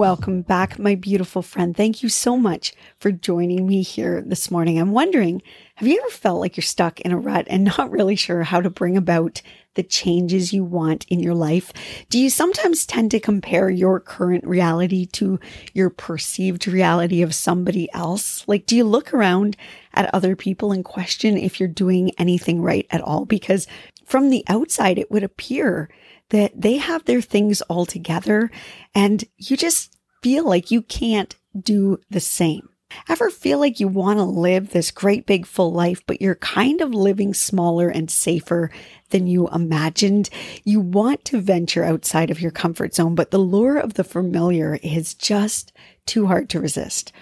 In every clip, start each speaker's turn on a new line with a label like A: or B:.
A: Welcome back, my beautiful friend. Thank you so much for joining me here this morning. I'm wondering, have you ever felt like you're stuck in a rut and not really sure how to bring about the changes you want in your life? Do you sometimes tend to compare your current reality to your perceived reality of somebody else? Like, do you look around at other people and question if you're doing anything right at all? Because from the outside, it would appear that they have their things all together and you just feel like you can't do the same. Ever feel like you want to live this great big full life, but you're kind of living smaller and safer than you imagined? You want to venture outside of your comfort zone, but the lure of the familiar is just too hard to resist.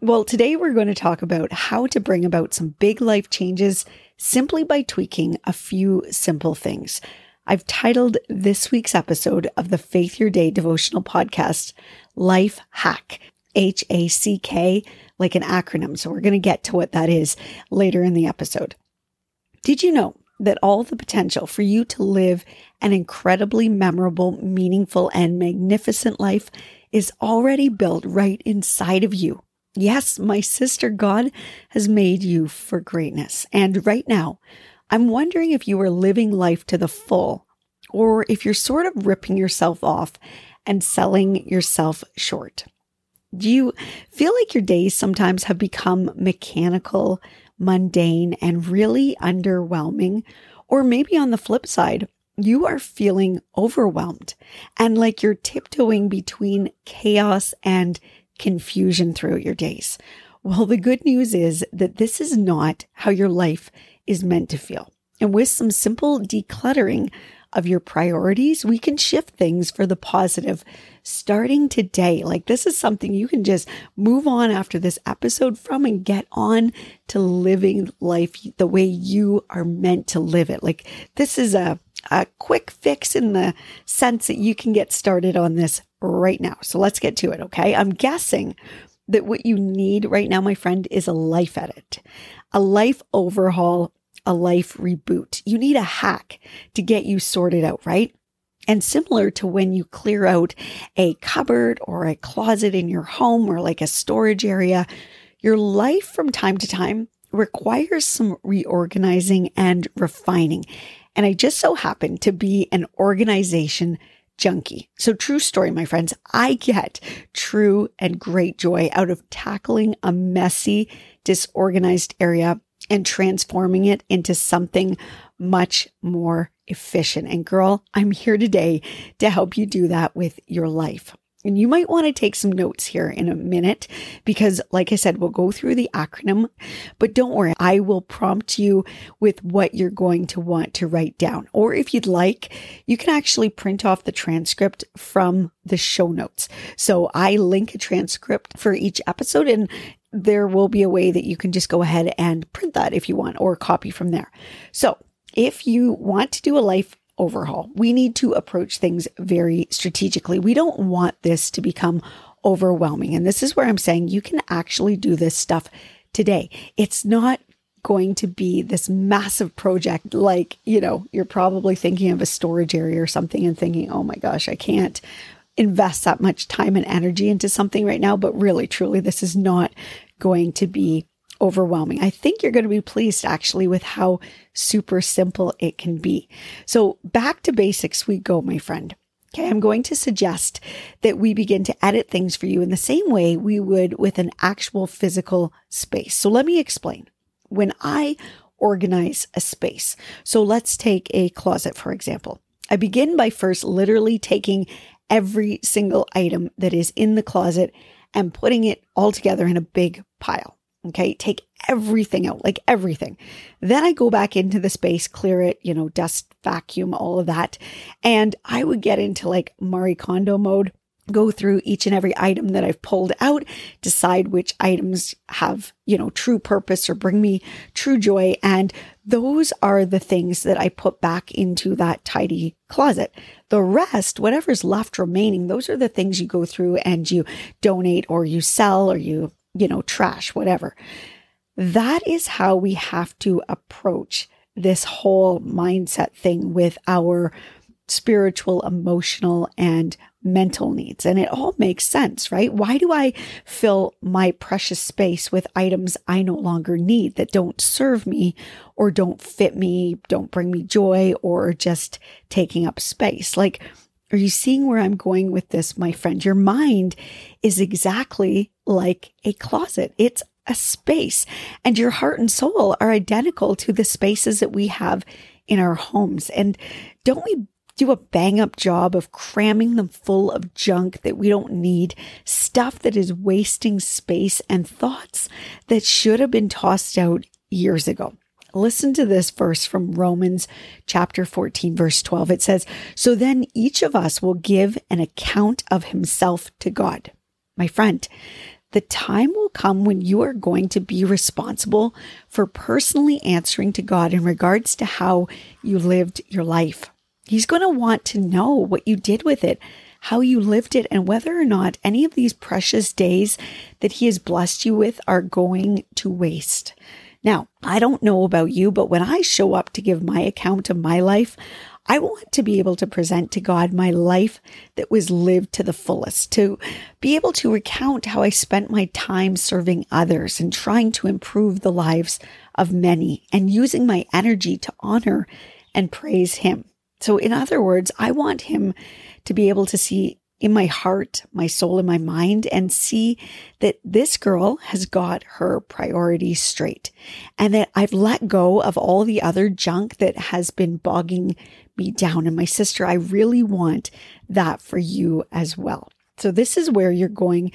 A: Well, today we're going to talk about how to bring about some big life changes simply by tweaking a few simple things. I've titled this week's episode of the Faith Your Day devotional podcast, Life Hack, H A C K, like an acronym. So we're going to get to what that is later in the episode. Did you know that all the potential for you to live an incredibly memorable, meaningful, and magnificent life is already built right inside of you? Yes, my sister, God has made you for greatness. And right now, I'm wondering if you are living life to the full or if you're sort of ripping yourself off and selling yourself short. Do you feel like your days sometimes have become mechanical, mundane, and really underwhelming? Or maybe on the flip side, you are feeling overwhelmed and like you're tiptoeing between chaos and confusion throughout your days. Well, the good news is that this is not how your life is meant to feel. And with some simple decluttering of your priorities, we can shift things for the positive starting today. Like this is something you can just move on after this episode from and get on to living life the way you are meant to live it. Like this is a, a quick fix in the sense that you can get started on this right now. So let's get to it. Okay. I'm guessing that what you need right now, my friend, is a life edit, a life overhaul a life reboot. You need a hack to get you sorted out, right? And similar to when you clear out a cupboard or a closet in your home or like a storage area, your life from time to time requires some reorganizing and refining. And I just so happen to be an organization junkie. So true story, my friends. I get true and great joy out of tackling a messy, disorganized area and transforming it into something much more efficient. And girl, I'm here today to help you do that with your life. And you might want to take some notes here in a minute because, like I said, we'll go through the acronym, but don't worry, I will prompt you with what you're going to want to write down. Or if you'd like, you can actually print off the transcript from the show notes. So I link a transcript for each episode and there will be a way that you can just go ahead and print that if you want or copy from there. So if you want to do a life overhaul, we need to approach things very strategically. We don't want this to become overwhelming. And this is where I'm saying you can actually do this stuff today. It's not going to be this massive project like, you know, you're probably thinking of a storage area or something and thinking, oh my gosh, I can't invest that much time and energy into something right now. But really, truly, this is not going to be overwhelming. I think you're going to be pleased actually with how super simple it can be. So back to basics we go, my friend. Okay, I'm going to suggest that we begin to edit things for you in the same way we would with an actual physical space. So let me explain. When I organize a space, so let's take a closet, for example. I begin by first literally taking every single item that is in the closet and putting it all together in a big pile. Okay. Take everything out, like everything. Then I go back into the space, clear it, you know, dust, vacuum, all of that. And I would get into like Marie Kondo mode, go through each and every item that I've pulled out, decide which items have, you know, true purpose or bring me true joy. And those are the things that I put back into that tidy closet. The rest, whatever's left remaining, those are the things you go through and you donate or you sell or you you know, trash, whatever. That is how we have to approach this whole mindset thing with our spiritual, emotional, and mental needs. And it all makes sense, right? Why do I fill my precious space with items I no longer need that don't serve me or don't fit me, don't bring me joy, or just taking up space? Like, are you seeing where I'm going with this, my friend? Your mind is exactly like a closet. It's a space and your heart and soul are identical to the spaces that we have in our homes. And don't we do a bang up job of cramming them full of junk that we don't need, stuff that is wasting space and thoughts that should have been tossed out years ago. Listen to this verse from Romans chapter 14, verse 12. It says, So then each of us will give an account of himself to God. My friend, the time will come when you are going to be responsible for personally answering to God in regards to how you lived your life. He's going to want to know what you did with it, how you lived it, and whether or not any of these precious days that He has blessed you with are going to waste. Now, I don't know about you, but when I show up to give my account of my life, I want to be able to present to God my life that was lived to the fullest, to be able to recount how I spent my time serving others and trying to improve the lives of many and using my energy to honor and praise Him. So, in other words, I want Him to be able to see in my heart, my soul, and my mind and see that this girl has got her priorities straight and that I've let go of all the other junk that has been bogging me down. And my sister, I really want that for you as well. So this is where you're going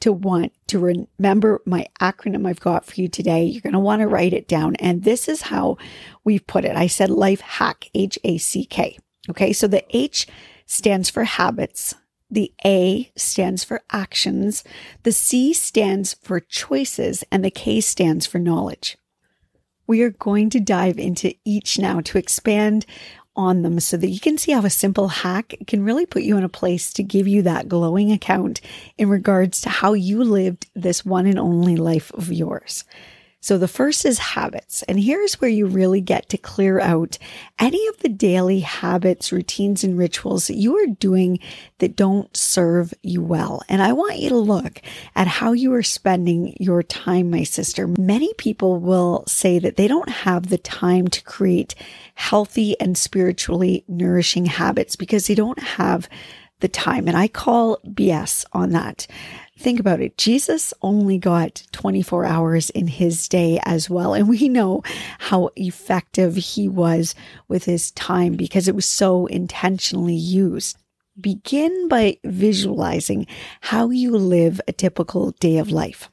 A: to want to remember my acronym I've got for you today. You're going to want to write it down. And this is how we've put it. I said life hack, H A C K. Okay. So the H stands for habits. The A stands for actions, the C stands for choices, and the K stands for knowledge. We are going to dive into each now to expand on them so that you can see how a simple hack can really put you in a place to give you that glowing account in regards to how you lived this one and only life of yours. So the first is habits. And here's where you really get to clear out any of the daily habits, routines, and rituals that you are doing that don't serve you well. And I want you to look at how you are spending your time, my sister. Many people will say that they don't have the time to create healthy and spiritually nourishing habits because they don't have the time. And I call BS on that. Think about it. Jesus only got 24 hours in his day as well. And we know how effective he was with his time because it was so intentionally used. Begin by visualizing how you live a typical day of life.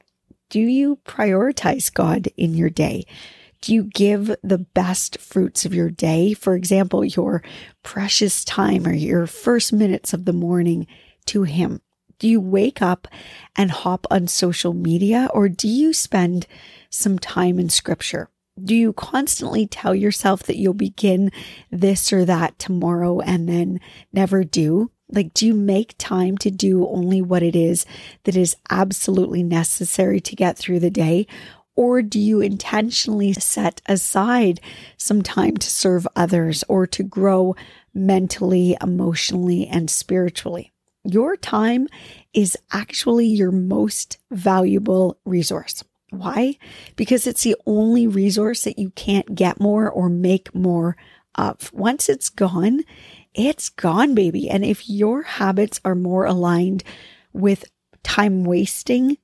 A: Do you prioritize God in your day? Do you give the best fruits of your day? For example, your precious time or your first minutes of the morning to Him. Do you wake up and hop on social media or do you spend some time in scripture? Do you constantly tell yourself that you'll begin this or that tomorrow and then never do? Like, do you make time to do only what it is that is absolutely necessary to get through the day? Or do you intentionally set aside some time to serve others or to grow mentally, emotionally, and spiritually? Your time is actually your most valuable resource. Why? Because it's the only resource that you can't get more or make more of. Once it's gone, it's gone, baby. And if your habits are more aligned with time wasting,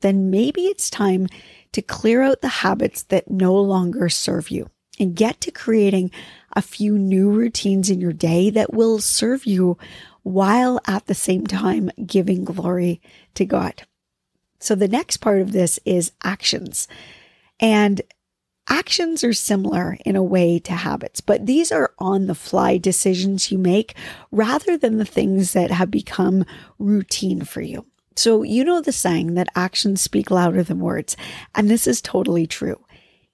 A: then maybe it's time to clear out the habits that no longer serve you and get to creating a few new routines in your day that will serve you while at the same time giving glory to God. So the next part of this is actions. And actions are similar in a way to habits, but these are on the fly decisions you make rather than the things that have become routine for you. So you know the saying that actions speak louder than words. And this is totally true.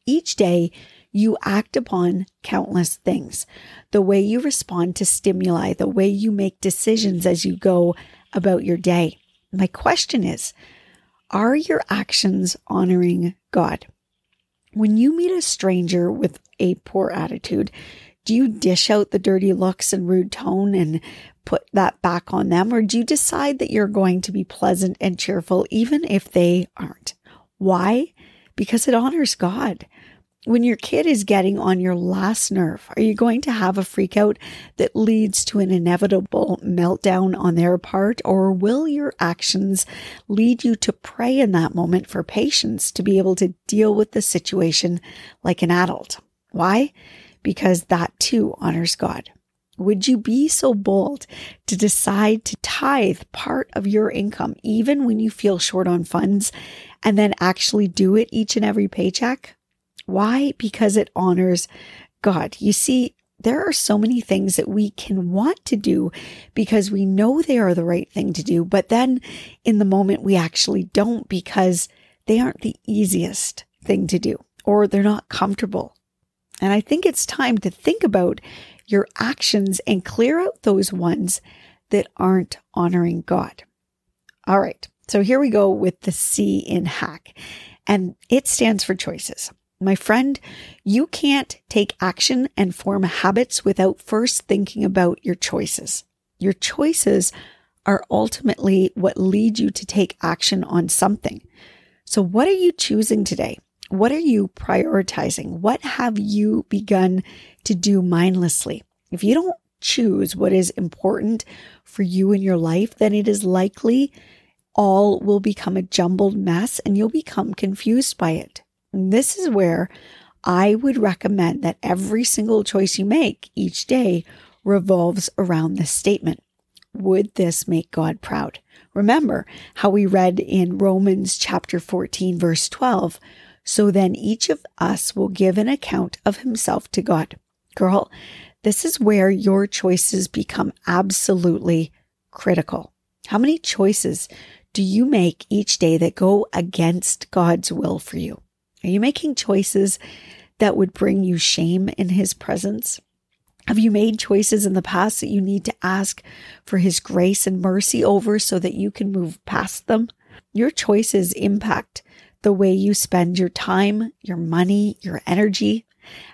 A: Each day you act upon countless things. The way you respond to stimuli, the way you make decisions as you go about your day. My question is, are your actions honoring God? When you meet a stranger with a poor attitude, do you dish out the dirty looks and rude tone and put that back on them? Or do you decide that you're going to be pleasant and cheerful even if they aren't? Why? Because it honors God when your kid is getting on your last nerve, are you going to have a freak out that leads to an inevitable meltdown on their part? Or will your actions lead you to pray in that moment for patience to be able to deal with the situation like an adult? Why? Because that too honors God. Would you be so bold to decide to tithe part of your income, even when you feel short on funds, and then actually do it each and every paycheck? Why? Because it honors God. You see, there are so many things that we can want to do because we know they are the right thing to do, but then in the moment we actually don't because they aren't the easiest thing to do or they're not comfortable. And I think it's time to think about your actions and clear out those ones that aren't honoring God. All right. So here we go with the C in hack and it stands for choices. My friend, you can't take action and form habits without first thinking about your choices. Your choices are ultimately what lead you to take action on something. So what are you choosing today? What are you prioritizing? What have you begun to do mindlessly? If you don't choose what is important for you in your life, then it is likely all will become a jumbled mess and you'll become confused by it. This is where I would recommend that every single choice you make each day revolves around this statement. Would this make God proud? Remember how we read in Romans chapter 14, verse 12. So then each of us will give an account of himself to God. Girl, this is where your choices become absolutely critical. How many choices do you make each day that go against God's will for you? Are you making choices that would bring you shame in his presence? Have you made choices in the past that you need to ask for his grace and mercy over so that you can move past them? Your choices impact the way you spend your time, your money, your energy.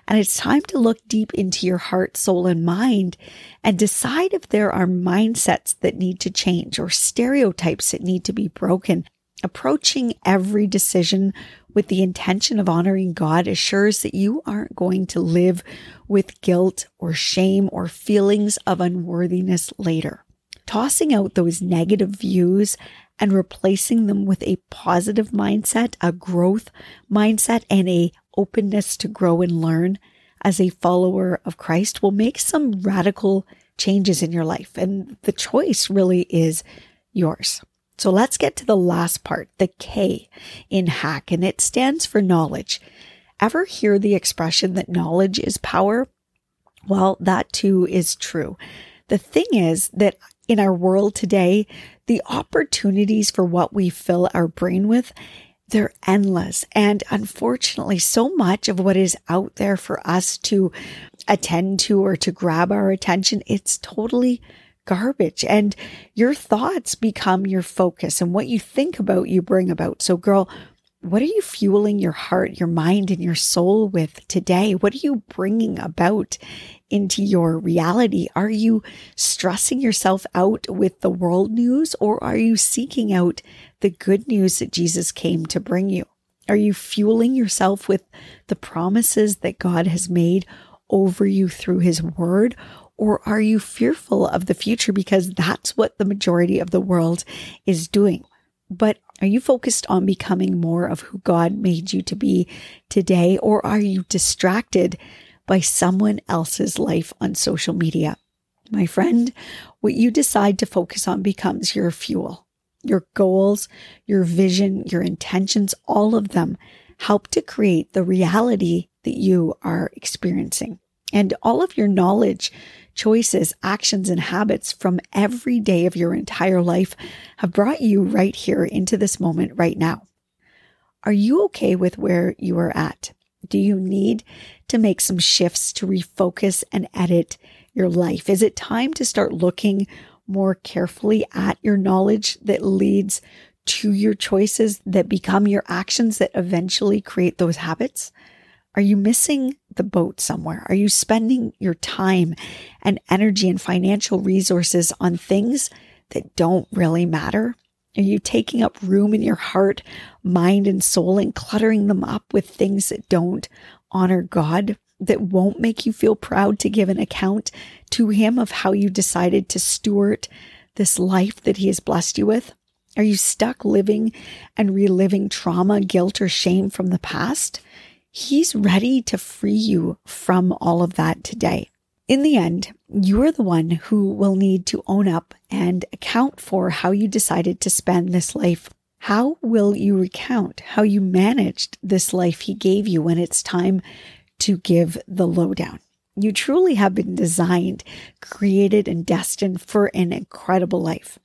A: And it's time to look deep into your heart, soul, and mind and decide if there are mindsets that need to change or stereotypes that need to be broken. Approaching every decision with the intention of honoring God assures that you aren't going to live with guilt or shame or feelings of unworthiness later. Tossing out those negative views and replacing them with a positive mindset, a growth mindset, and a openness to grow and learn as a follower of Christ will make some radical changes in your life. And the choice really is yours. So let's get to the last part, the K in hack, and it stands for knowledge. Ever hear the expression that knowledge is power? Well, that too is true. The thing is that in our world today, the opportunities for what we fill our brain with, they're endless. And unfortunately, so much of what is out there for us to attend to or to grab our attention, it's totally garbage and your thoughts become your focus and what you think about you bring about. So girl, what are you fueling your heart, your mind and your soul with today? What are you bringing about into your reality? Are you stressing yourself out with the world news or are you seeking out the good news that Jesus came to bring you? Are you fueling yourself with the promises that God has made over you through his word? Or are you fearful of the future because that's what the majority of the world is doing? But are you focused on becoming more of who God made you to be today? Or are you distracted by someone else's life on social media? My friend, what you decide to focus on becomes your fuel. Your goals, your vision, your intentions, all of them help to create the reality that you are experiencing. And all of your knowledge, choices, actions, and habits from every day of your entire life have brought you right here into this moment right now. Are you okay with where you are at? Do you need to make some shifts to refocus and edit your life? Is it time to start looking more carefully at your knowledge that leads to your choices that become your actions that eventually create those habits? Are you missing the boat somewhere? Are you spending your time and energy and financial resources on things that don't really matter? Are you taking up room in your heart, mind, and soul and cluttering them up with things that don't honor God? that won't make you feel proud to give an account to Him of how you decided to steward this life that He has blessed you with? Are you stuck living and reliving trauma, guilt, or shame from the past? He's ready to free you from all of that today. In the end, you are the one who will need to own up and account for how you decided to spend this life. How will you recount how you managed this life he gave you when it's time to give the lowdown. You truly have been designed, created, and destined for an incredible life.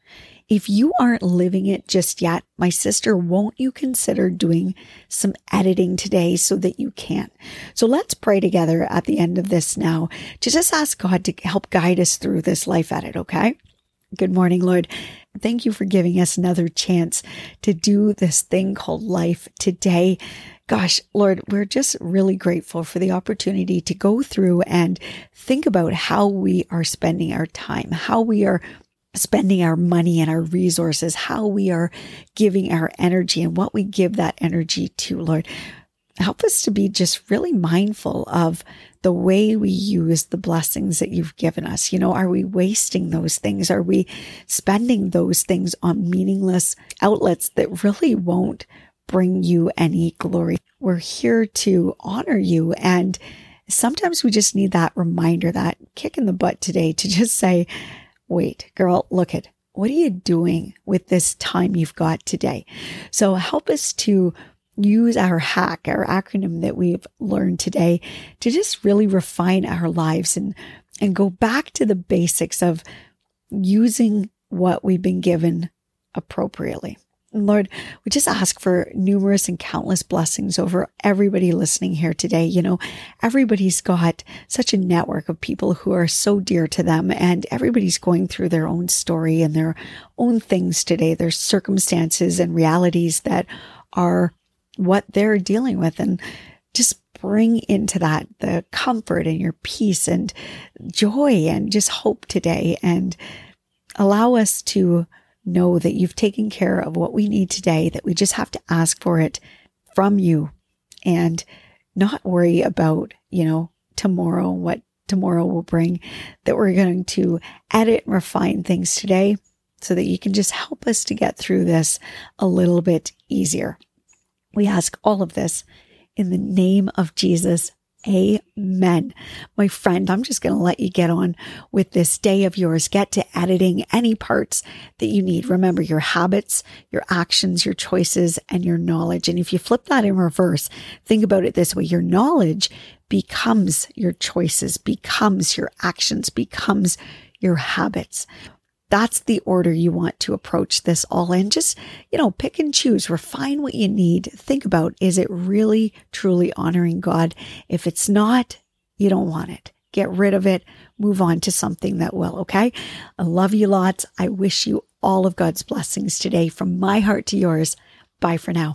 A: If you aren't living it just yet, my sister, won't you consider doing some editing today so that you can? So let's pray together at the end of this now to just ask God to help guide us through this life edit, okay? Good morning, Lord. Thank you for giving us another chance to do this thing called life today gosh, Lord, we're just really grateful for the opportunity to go through and think about how we are spending our time, how we are spending our money and our resources, how we are giving our energy and what we give that energy to, Lord. Help us to be just really mindful of the way we use the blessings that you've given us. You know, are we wasting those things? Are we spending those things on meaningless outlets that really won't bring you any glory. We're here to honor you. And sometimes we just need that reminder, that kick in the butt today to just say, wait, girl, look at what are you doing with this time you've got today? So help us to use our hack, our acronym that we've learned today to just really refine our lives and, and go back to the basics of using what we've been given appropriately. Lord, we just ask for numerous and countless blessings over everybody listening here today. You know, everybody's got such a network of people who are so dear to them, and everybody's going through their own story and their own things today, their circumstances and realities that are what they're dealing with. And just bring into that the comfort and your peace and joy and just hope today and allow us to know that you've taken care of what we need today, that we just have to ask for it from you and not worry about, you know, tomorrow, what tomorrow will bring, that we're going to edit and refine things today so that you can just help us to get through this a little bit easier. We ask all of this in the name of Jesus. Amen. My friend, I'm just going to let you get on with this day of yours. Get to editing any parts that you need. Remember your habits, your actions, your choices, and your knowledge. And if you flip that in reverse, think about it this way. Your knowledge becomes your choices, becomes your actions, becomes your habits that's the order you want to approach this all in. Just, you know, pick and choose, refine what you need. Think about is it really, truly honoring God? If it's not, you don't want it. Get rid of it. Move on to something that will. Okay. I love you lots. I wish you all of God's blessings today from my heart to yours. Bye for now.